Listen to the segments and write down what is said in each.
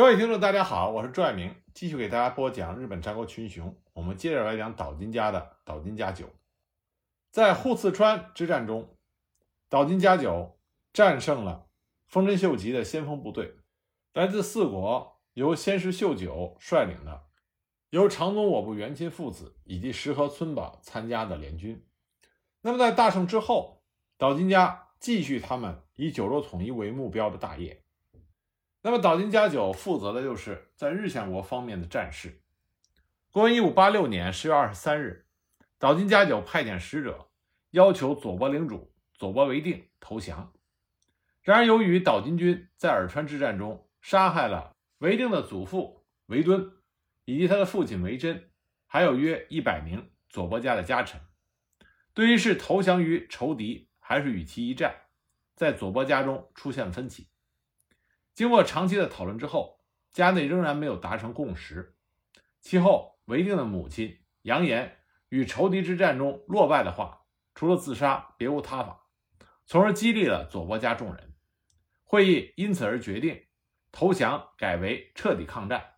各位听众，大家好，我是朱爱明，继续给大家播讲日本战国群雄。我们接着来讲岛津家的岛津家久。在户次川之战中，岛津家久战胜了丰臣秀吉的先锋部队，来自四国由先师秀久率领的，由长宗我部元亲父子以及石河村保参加的联军。那么在大胜之后，岛津家继续他们以九州统一为目标的大业。那么岛津家久负责的就是在日向国方面的战事。公元一五八六年十月二十三日，岛津家久派遣使者要求佐伯领主佐伯为定投降。然而，由于岛津军在耳川之战中杀害了维定的祖父维敦以及他的父亲维真，还有约一百名佐伯家的家臣，对于是投降于仇敌还是与其一战，在佐伯家中出现了分歧。经过长期的讨论之后，家内仍然没有达成共识。其后，韦定的母亲扬言，与仇敌之战中落败的话，除了自杀别无他法，从而激励了佐伯家众人。会议因此而决定投降，改为彻底抗战。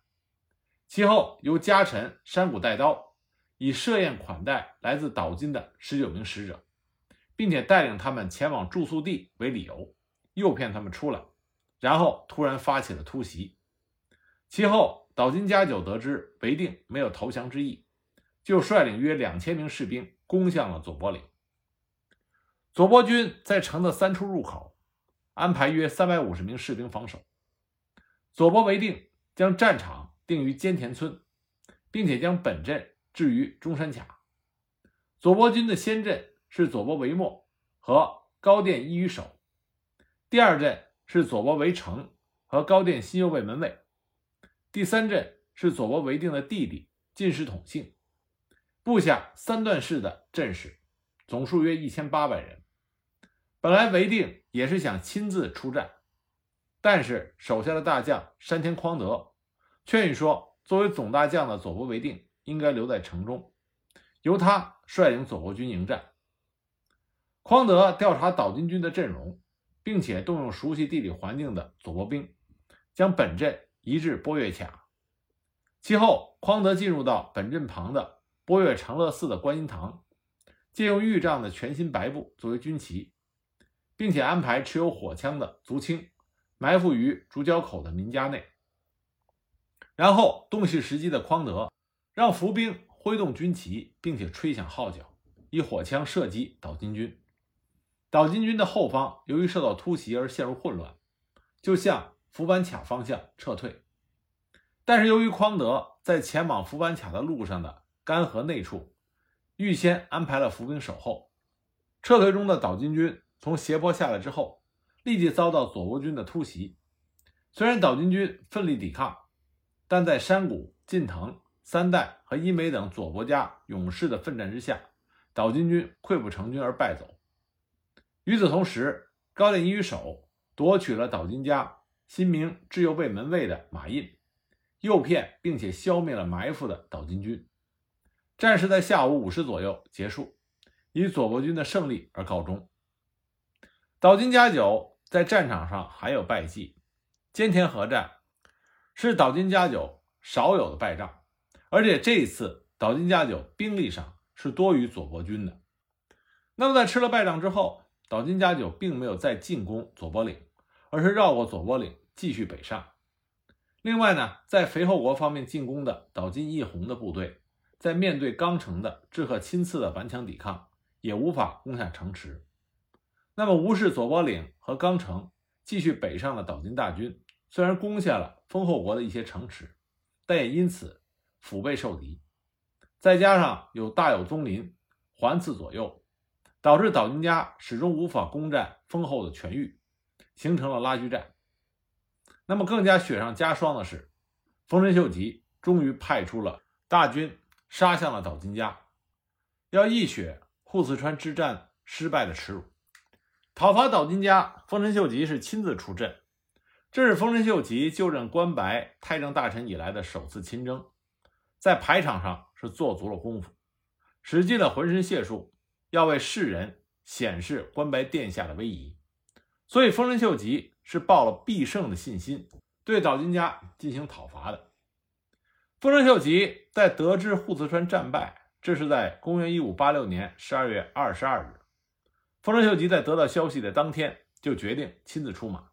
其后，由家臣山谷带刀以设宴款待来自岛津的十九名使者，并且带领他们前往住宿地为理由，诱骗他们出来。然后突然发起了突袭，其后岛津家久得知韦定没有投降之意，就率领约两千名士兵攻向了佐伯岭。佐伯军在城的三处入口安排约三百五十名士兵防守。佐伯为定将战场定于坚田村，并且将本阵置于中山卡。佐伯军的先阵是佐伯为末和高殿一于守，第二阵。是佐伯为成和高殿新右卫门卫，第三阵是佐伯为定的弟弟进士统信，部下三段式的阵势，总数约一千八百人。本来为定也是想亲自出战，但是手下的大将山田匡德劝谕说，作为总大将的佐伯为定应该留在城中，由他率领左伯军迎战。匡德调查岛津军的阵容。并且动用熟悉地理环境的左伯兵，将本阵移至波月卡。其后，匡德进入到本阵旁的波月长乐寺的观音堂，借用玉杖的全新白布作为军旗，并且安排持有火枪的族青埋伏于主角口的民家内。然后，洞悉时机的匡德让伏兵挥动军旗，并且吹响号角，以火枪射击岛津军。岛津军的后方由于受到突袭而陷入混乱，就向福板卡方向撤退。但是由于匡德在前往福板卡的路上的干河内处预先安排了伏兵守候，撤退中的岛津军从斜坡下来之后，立即遭到佐国军的突袭。虽然岛津军奋力抵抗，但在山谷、近藤、三代和伊美等佐国家勇士的奋战之下，岛津军溃不成军而败走。与此同时，高殿一于守夺取了岛津家新明智右卫门卫的马印，诱骗并且消灭了埋伏的岛津军。战事在下午五时左右结束，以佐伯军的胜利而告终。岛津家久在战场上还有败绩，兼田合战是岛津家久少有的败仗，而且这一次岛津家久兵力上是多于佐伯军的。那么在吃了败仗之后，岛津家久并没有再进攻佐伯岭，而是绕过佐伯岭继续北上。另外呢，在肥后国方面进攻的岛津义弘的部队，在面对冈城的志贺亲次的顽强抵抗，也无法攻下城池。那么无视佐伯岭和冈城，继续北上的岛津大军，虽然攻下了丰后国的一些城池，但也因此腹背受敌。再加上有大友宗麟环伺左右。导致岛津家始终无法攻占丰后的全域，形成了拉锯战。那么更加雪上加霜的是，丰臣秀吉终于派出了大军杀向了岛津家，要一雪户次川之战失败的耻辱。讨伐岛津家，丰臣秀吉是亲自出阵，这是丰臣秀吉就任关白太政大臣以来的首次亲征，在排场上是做足了功夫，使尽了浑身解数。要为世人显示关白殿下的威仪，所以丰臣秀吉是抱了必胜的信心，对岛津家进行讨伐的。丰臣秀吉在得知户次川战败，这是在公元一五八六年十二月二十二日。丰臣秀吉在得到消息的当天就决定亲自出马。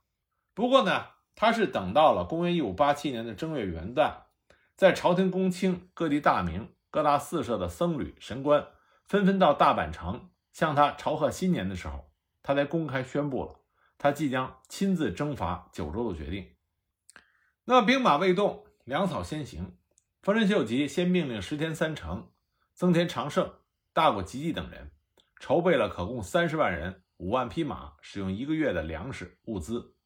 不过呢，他是等到了公元一五八七年的正月元旦，在朝廷公卿、各地大名、各大寺社的僧侣神官纷纷到大阪城向他朝贺新年的时候，他才公开宣布了他即将亲自征伐九州的决定。那兵马未动，粮草先行。丰臣秀吉先命令石田三成、增田长盛、大谷吉继等人筹备了可供三十万人、五万匹马使用一个月的粮食物资，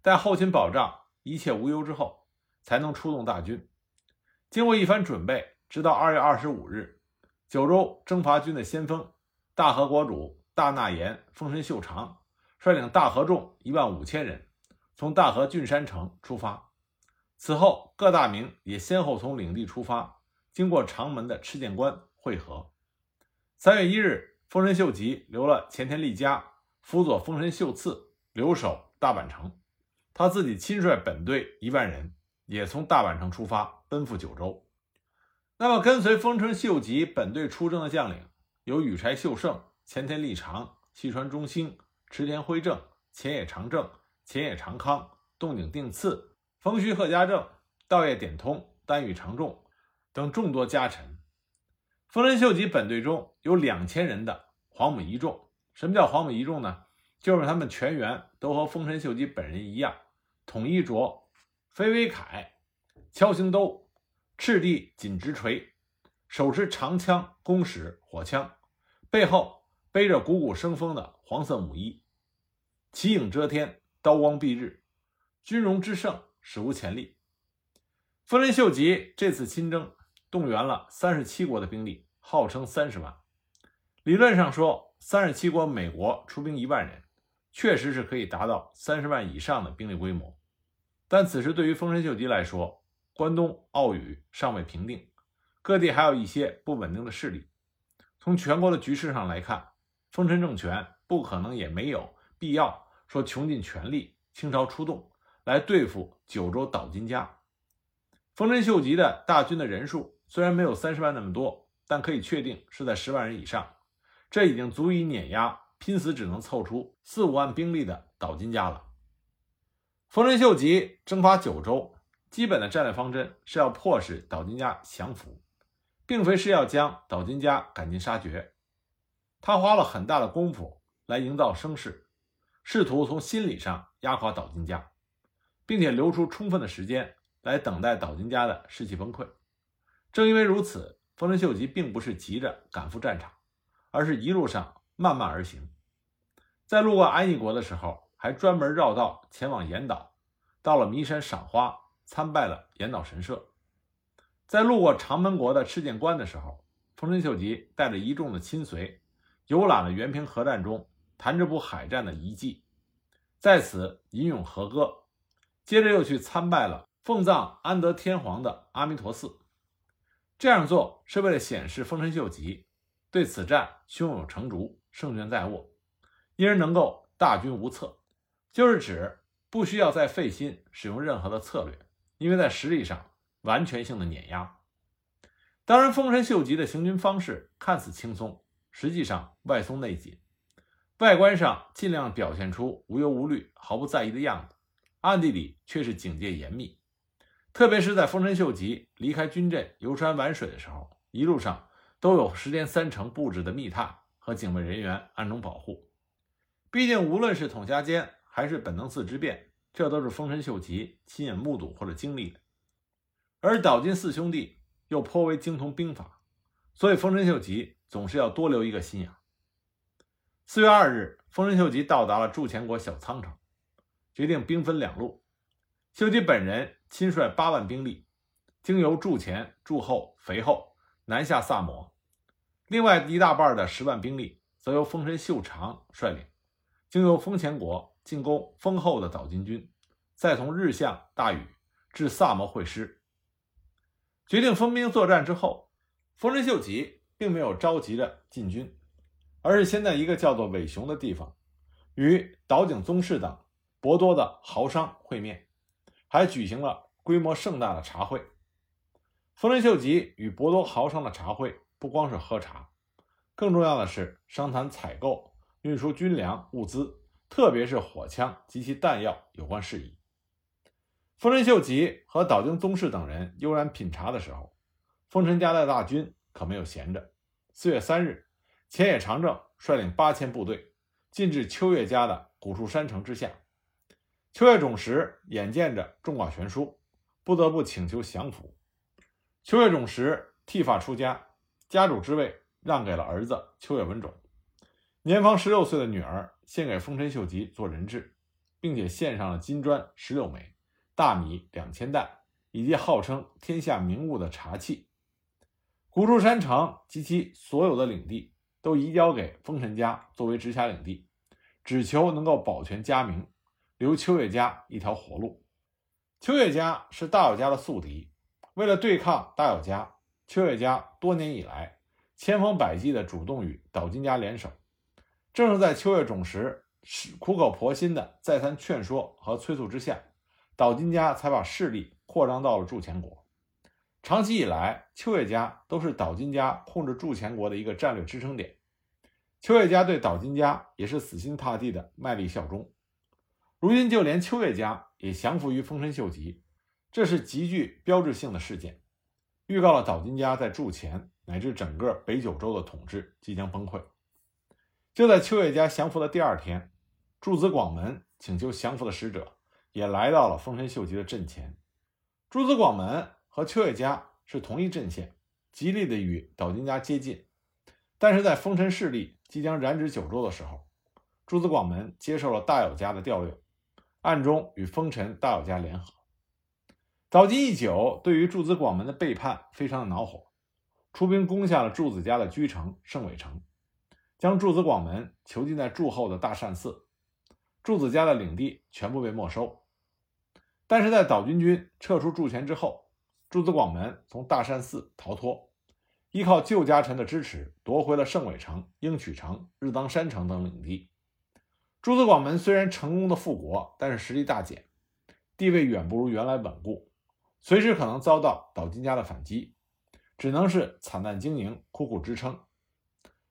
待后勤保障一切无忧之后，才能出动大军。经过一番准备，直到二月二十五日，九州征伐军的先锋大和国主大纳言丰臣秀长率领大和众一万五千人，从大和郡山城出发。此后，各大名也先后从领地出发，经过长门的赤剑关会合。三月一日，丰臣秀吉留了前田利家辅佐丰臣秀次留守大阪城，他自己亲率本队一万人，也从大阪城出发，奔赴九州。那么，跟随丰臣秀吉本队出征的将领有羽柴秀胜、前田利长、细川忠兴、池田辉正、前野长政、前野长康、洞井定次。丰须贺家正、道业典通、丹羽长重等众多家臣。丰臣秀吉本队中有两千人的黄母一众。什么叫黄母一众呢？就是他们全员都和丰臣秀吉本人一样，统一着飞尾铠、锹形兜、赤地锦直锤，手持长枪、弓矢、火枪，背后背着鼓鼓生风的黄色母衣，旗影遮天，刀光蔽日，军容之盛。史无前例。丰臣秀吉这次亲征，动员了三十七国的兵力，号称三十万。理论上说，三十七国美国出兵一万人，确实是可以达到三十万以上的兵力规模。但此时对于丰臣秀吉来说，关东奥羽尚未平定，各地还有一些不稳定的势力。从全国的局势上来看，丰臣政权不可能也没有必要说穷尽全力倾巢出动。来对付九州岛津家，丰臣秀吉的大军的人数虽然没有三十万那么多，但可以确定是在十万人以上，这已经足以碾压拼死只能凑出四五万兵力的岛津家了。丰臣秀吉征伐九州，基本的战略方针是要迫使岛津家降服，并非是要将岛津家赶尽杀绝。他花了很大的功夫来营造声势，试图从心理上压垮岛津家。并且留出充分的时间来等待岛津家的士气崩溃。正因为如此，丰臣秀吉并不是急着赶赴战场，而是一路上慢慢而行。在路过安艺国的时候，还专门绕道前往岩岛，到了弥山赏花，参拜了岩岛神社。在路过长门国的赤剑关的时候，丰臣秀吉带着一众的亲随，游览了原平河战中弹指浦海战的遗迹，在此吟咏和歌。接着又去参拜了奉葬安德天皇的阿弥陀寺，这样做是为了显示丰臣秀吉对此战胸有成竹，胜券在握，因而能够大军无策，就是指不需要再费心使用任何的策略，因为在实力上完全性的碾压。当然，丰臣秀吉的行军方式看似轻松，实际上外松内紧，外观上尽量表现出无忧无虑、毫不在意的样子。暗地里却是警戒严密，特别是在丰臣秀吉离开军阵游山玩水的时候，一路上都有十天三成布置的密探和警卫人员暗中保护。毕竟，无论是统辖间还是本能寺之变，这都是丰臣秀吉亲眼目睹或者经历的。而岛津四兄弟又颇为精通兵法，所以丰臣秀吉总是要多留一个心眼。四月二日，丰臣秀吉到达了筑前国小仓城。决定兵分两路，秀吉本人亲率八万兵力，经由筑前、筑后、肥后南下萨摩；另外一大半的十万兵力则由丰臣秀长率领，经由丰前国进攻丰厚的岛津军，再从日向、大禹至萨摩会师。决定分兵作战之后，丰臣秀吉并没有着急着进军，而是先在一个叫做尾熊的地方，与岛井宗室等。博多的豪商会面，还举行了规模盛大的茶会。丰臣秀吉与博多豪商的茶会不光是喝茶，更重要的是商谈采购、运输军粮物资，特别是火枪及其弹药有关事宜。丰臣秀吉和岛津宗室等人悠然品茶的时候，丰臣家的大军可没有闲着。四月三日，前野长政率领八千部队进至秋月家的古树山城之下。秋月种实眼见着众寡悬殊，不得不请求降服。秋月种实剃发出家，家主之位让给了儿子秋月文种。年方十六岁的女儿献给丰臣秀吉做人质，并且献上了金砖十六枚。大米两千担，以及号称天下名物的茶器，古珠山城及其所有的领地都移交给丰臣家作为直辖领地，只求能够保全家名，留秋月家一条活路。秋月家是大友家的宿敌，为了对抗大友家，秋月家多年以来千方百计地主动与岛津家联手。正是在秋月种实苦口婆心的再三劝说和催促之下。岛津家才把势力扩张到了筑前国。长期以来，秋月家都是岛津家控制筑前国的一个战略支撑点。秋月家对岛津家也是死心塌地的卖力效忠。如今，就连秋月家也降服于丰臣秀吉，这是极具标志性的事件，预告了岛津家在筑前乃至整个北九州的统治即将崩溃。就在秋叶家降服的第二天，柱子广门请求降服的使者。也来到了丰臣秀吉的阵前，柱子广门和秋叶家是同一阵线，极力的与岛津家接近。但是在丰臣势力即将染指九州的时候，柱子广门接受了大友家的调略，暗中与丰臣大友家联合。岛津义久对于柱子广门的背叛非常的恼火，出兵攻下了柱子家的居城盛尾城，将诸子广门囚禁在柱后的大善寺，柱子家的领地全部被没收。但是在岛津军撤出筑前之后，诸子广门从大善寺逃脱，依靠旧家臣的支持，夺回了盛尾城、应曲城、日当山城等领地。诸子广门虽然成功的复国，但是实力大减，地位远不如原来稳固，随时可能遭到岛津家的反击，只能是惨淡经营，苦苦支撑。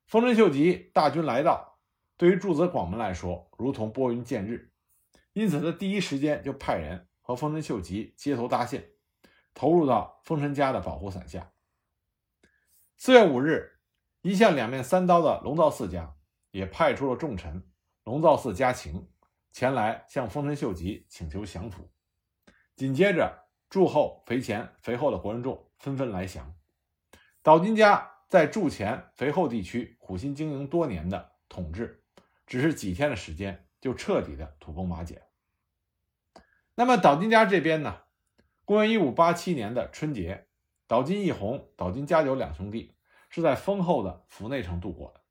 丰臣秀吉大军来到，对于诸子广门来说如同拨云见日，因此他第一时间就派人。和丰臣秀吉接头搭线，投入到丰臣家的保护伞下。四月五日，一向两面三刀的龙造寺家也派出了重臣龙造寺家晴前来向丰臣秀吉请求降服。紧接着，筑后、肥前、肥后的国人众纷纷来降。岛津家在筑前、肥后地区苦心经营多年的统治，只是几天的时间就彻底的土崩瓦解。那么岛津家这边呢？公元一五八七年的春节，岛津义弘、岛津家久两兄弟是在丰厚的府内城度过的。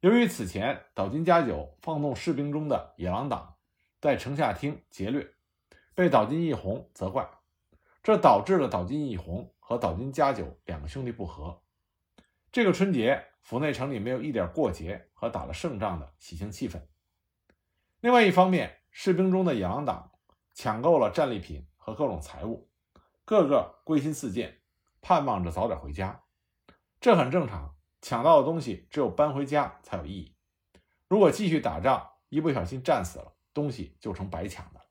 由于此前岛津家久放纵士兵中的野狼党在城下町劫掠，被岛津义弘责怪，这导致了岛津义弘和岛津家久两个兄弟不和。这个春节，府内城里没有一点过节和打了胜仗的喜庆气氛。另外一方面，士兵中的野狼党。抢购了战利品和各种财物，个个归心似箭，盼望着早点回家。这很正常，抢到的东西只有搬回家才有意义。如果继续打仗，一不小心战死了，东西就成白抢的了。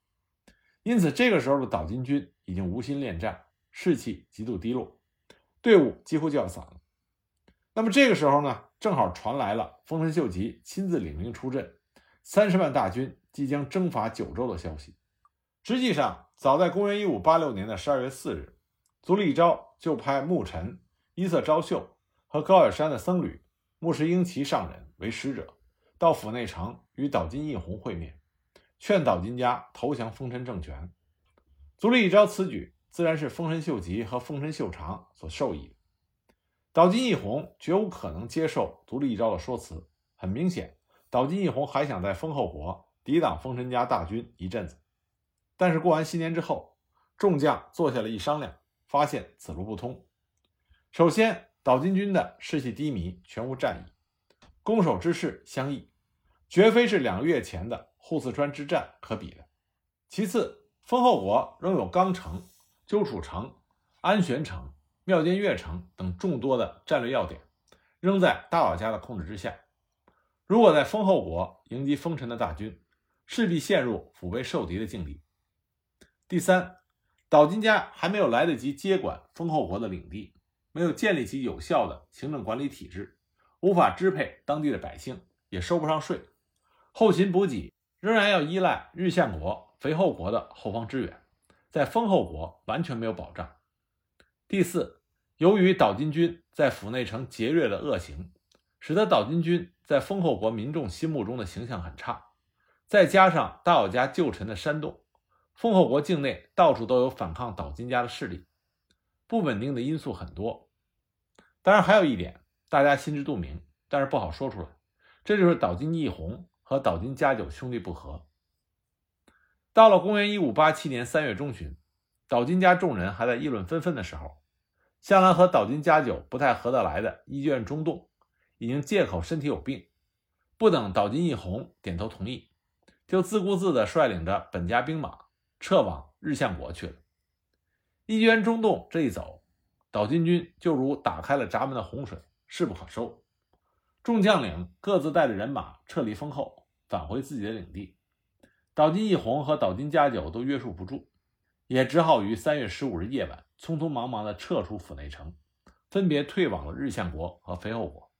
因此，这个时候的岛津军已经无心恋战，士气极度低落，队伍几乎就要散了。那么这个时候呢，正好传来了丰臣秀吉亲自领兵出阵，三十万大军即将征伐九州的消息。实际上，早在公元一五八六年的十二月四日，足利义昭就派牧臣伊色昭秀和高野山的僧侣牧师英奇上人为使者，到府内城与岛津义弘会面，劝岛津家投降丰臣政权。足利义昭此举自然是丰臣秀吉和丰臣秀长所授意的。岛津义弘绝无可能接受独立一招的说辞。很明显，岛津义弘还想在丰后国抵挡丰臣家大军一阵子。但是过完新年之后，众将坐下来一商量，发现此路不通。首先，岛津军的士气低迷，全无战意，攻守之势相异，绝非是两个月前的扈四川之战可比的。其次，丰后国仍有冈城、鸠楚城、安玄城、妙见越城等众多的战略要点，仍在大老家的控制之下。如果在丰后国迎击丰臣的大军，势必陷入腹背受敌的境地。第三，岛津家还没有来得及接管丰后国的领地，没有建立起有效的行政管理体制，无法支配当地的百姓，也收不上税，后勤补给仍然要依赖日向国、肥后国的后方支援，在丰后国完全没有保障。第四，由于岛津军在府内城劫掠的恶行，使得岛津军在丰后国民众心目中的形象很差。再加上大友家旧臣的煽动，丰后国境内到处都有反抗岛津家的势力，不稳定的因素很多。当然，还有一点大家心知肚明，但是不好说出来，这就是岛津义弘和岛津家久兄弟不和。到了公元一五八七年三月中旬，岛津家众人还在议论纷纷的时候，向来和岛津家久不太合得来的伊居院中栋，已经借口身体有病，不等岛津义弘点头同意。就自顾自地率领着本家兵马撤往日向国去了。义军中洞这一走，岛津军就如打开了闸门的洪水，势不可收。众将领各自带着人马撤离丰后，返回自己的领地。岛津义弘和岛津家久都约束不住，也只好于三月十五日夜晚匆匆忙忙地撤出府内城，分别退往了日向国和肥后国。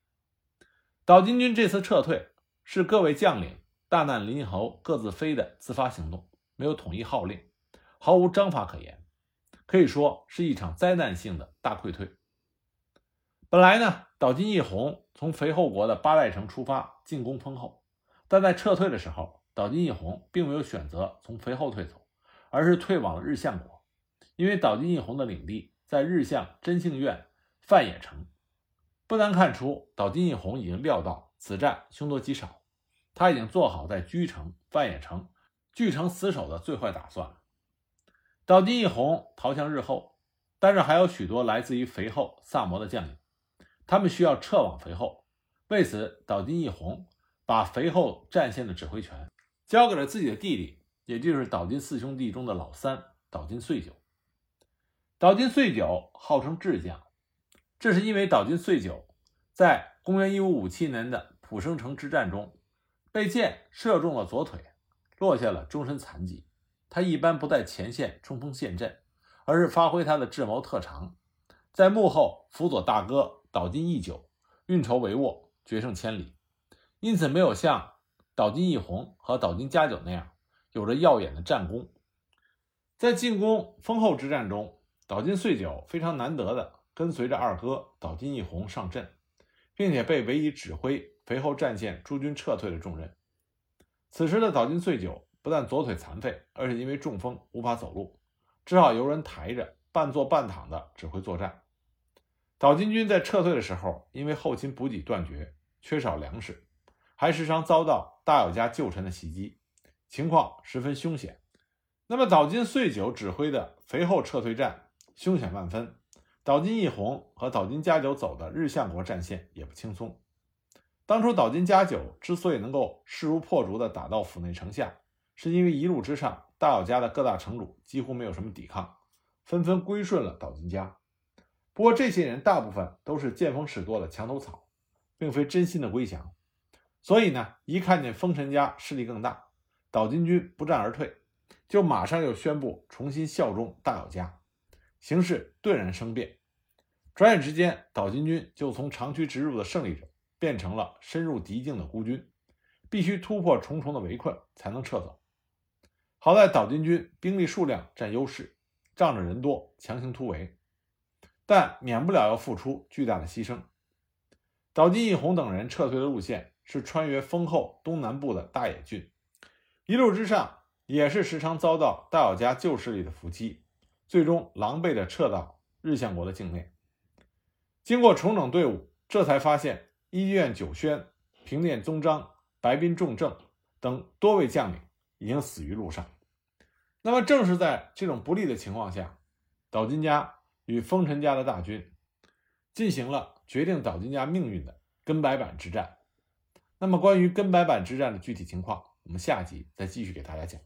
岛津军这次撤退，是各位将领。大难临头各自飞的自发行动，没有统一号令，毫无章法可言，可以说是一场灾难性的大溃退。本来呢，岛津义弘从肥后国的八代城出发进攻丰后，但在撤退的时候，岛津义弘并没有选择从肥后退走，而是退往了日向国，因为岛津义弘的领地在日向真幸院范野城。不难看出，岛津义弘已经料到此战凶多吉少。他已经做好在居城、范野城据城死守的最坏打算了。岛津义弘逃向日后，但是还有许多来自于肥后萨摩的将领，他们需要撤往肥后。为此，岛津义弘把肥后战线的指挥权交给了自己的弟弟，也就是岛津四兄弟中的老三岛津穗久。岛津穗久号称智将，这是因为岛津穗久在公元一五五七年的浦生城之战中。被箭射中了左腿，落下了终身残疾。他一般不在前线冲锋陷阵，而是发挥他的智谋特长，在幕后辅佐大哥岛津义久运筹帷幄，决胜千里。因此，没有像岛津义弘和岛津家久那样有着耀眼的战功。在进攻丰后之战中，岛津穗久非常难得的跟随着二哥岛津义弘上阵，并且被委以指挥。肥后战线诸军撤退的重任。此时的岛津穗久不但左腿残废，而且因为中风无法走路，只好由人抬着，半坐半躺的指挥作战。岛津军在撤退的时候，因为后勤补给断绝，缺少粮食，还时常遭到大友家旧臣的袭击，情况十分凶险。那么岛津穗久指挥的肥后撤退战凶险万分，岛津义弘和岛津家久走的日向国战线也不轻松。当初岛津家久之所以能够势如破竹地打到府内城下，是因为一路之上大友家的各大城主几乎没有什么抵抗，纷纷归顺了岛津家。不过这些人大部分都是见风使舵的墙头草，并非真心的归降。所以呢，一看见丰臣家势力更大，岛津军不战而退，就马上又宣布重新效忠大友家，形势顿然生变。转眼之间，岛津军就从长驱直入的胜利者。变成了深入敌境的孤军，必须突破重重的围困才能撤走。好在岛津军兵力数量占优势，仗着人多强行突围，但免不了要付出巨大的牺牲。岛津义弘等人撤退的路线是穿越丰后东南部的大野郡，一路之上也是时常遭到大友家旧势力的伏击，最终狼狈地撤到日向国的境内。经过重整队伍，这才发现。医院九宣、平殿宗章、白滨重政等多位将领已经死于路上。那么，正是在这种不利的情况下，岛津家与丰臣家的大军进行了决定岛津家命运的根白板之战。那么，关于根白板之战的具体情况，我们下集再继续给大家讲。